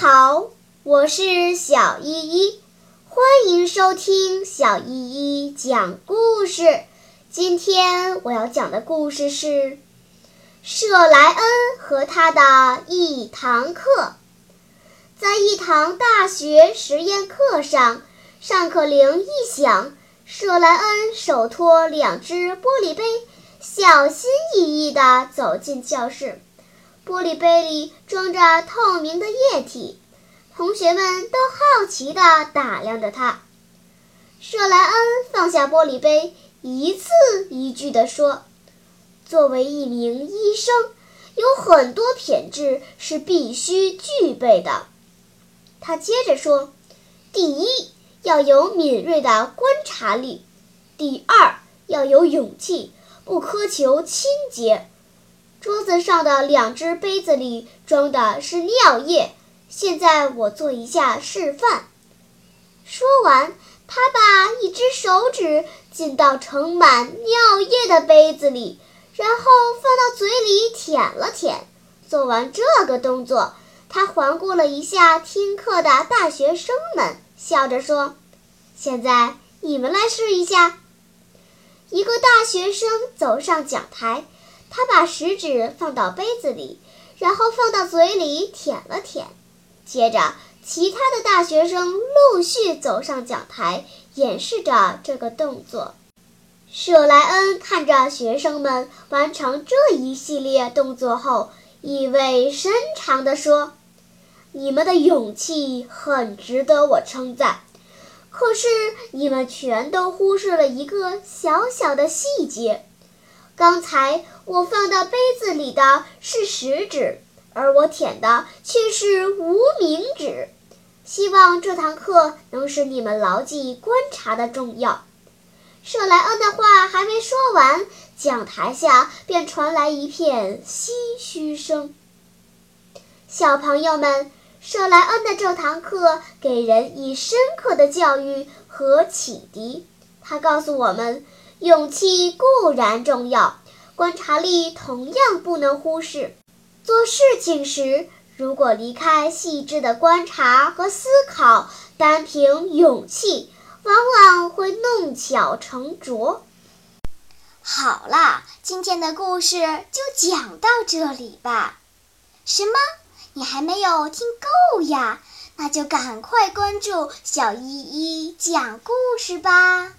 好我是小依依，欢迎收听小依依讲故事。今天我要讲的故事是舍莱恩和他的一堂课。在一堂大学实验课上，上课铃一响，舍莱恩手托两只玻璃杯，小心翼翼地走进教室。玻璃杯里装着透明的液体。同学们都好奇地打量着他。舍莱恩放下玻璃杯，一字一句地说：“作为一名医生，有很多品质是必须具备的。”他接着说：“第一，要有敏锐的观察力；第二，要有勇气，不苛求清洁。”桌子上的两只杯子里装的是尿液。现在我做一下示范。说完，他把一只手指浸到盛满尿液的杯子里，然后放到嘴里舔了舔。做完这个动作，他环顾了一下听课的大学生们，笑着说：“现在你们来试一下。”一个大学生走上讲台，他把食指放到杯子里，然后放到嘴里舔了舔。接着，其他的大学生陆续走上讲台，演示着这个动作。舍莱恩看着学生们完成这一系列动作后，意味深长地说：“你们的勇气很值得我称赞，可是你们全都忽视了一个小小的细节。刚才我放到杯子里的是食指。”而我舔的却是无名指，希望这堂课能使你们牢记观察的重要。舍莱恩的话还没说完，讲台下便传来一片唏嘘声。小朋友们，舍莱恩的这堂课给人以深刻的教育和启迪。他告诉我们，勇气固然重要，观察力同样不能忽视。做事情时，如果离开细致的观察和思考，单凭勇气，往往会弄巧成拙。好啦，今天的故事就讲到这里吧。什么？你还没有听够呀？那就赶快关注小依依讲故事吧。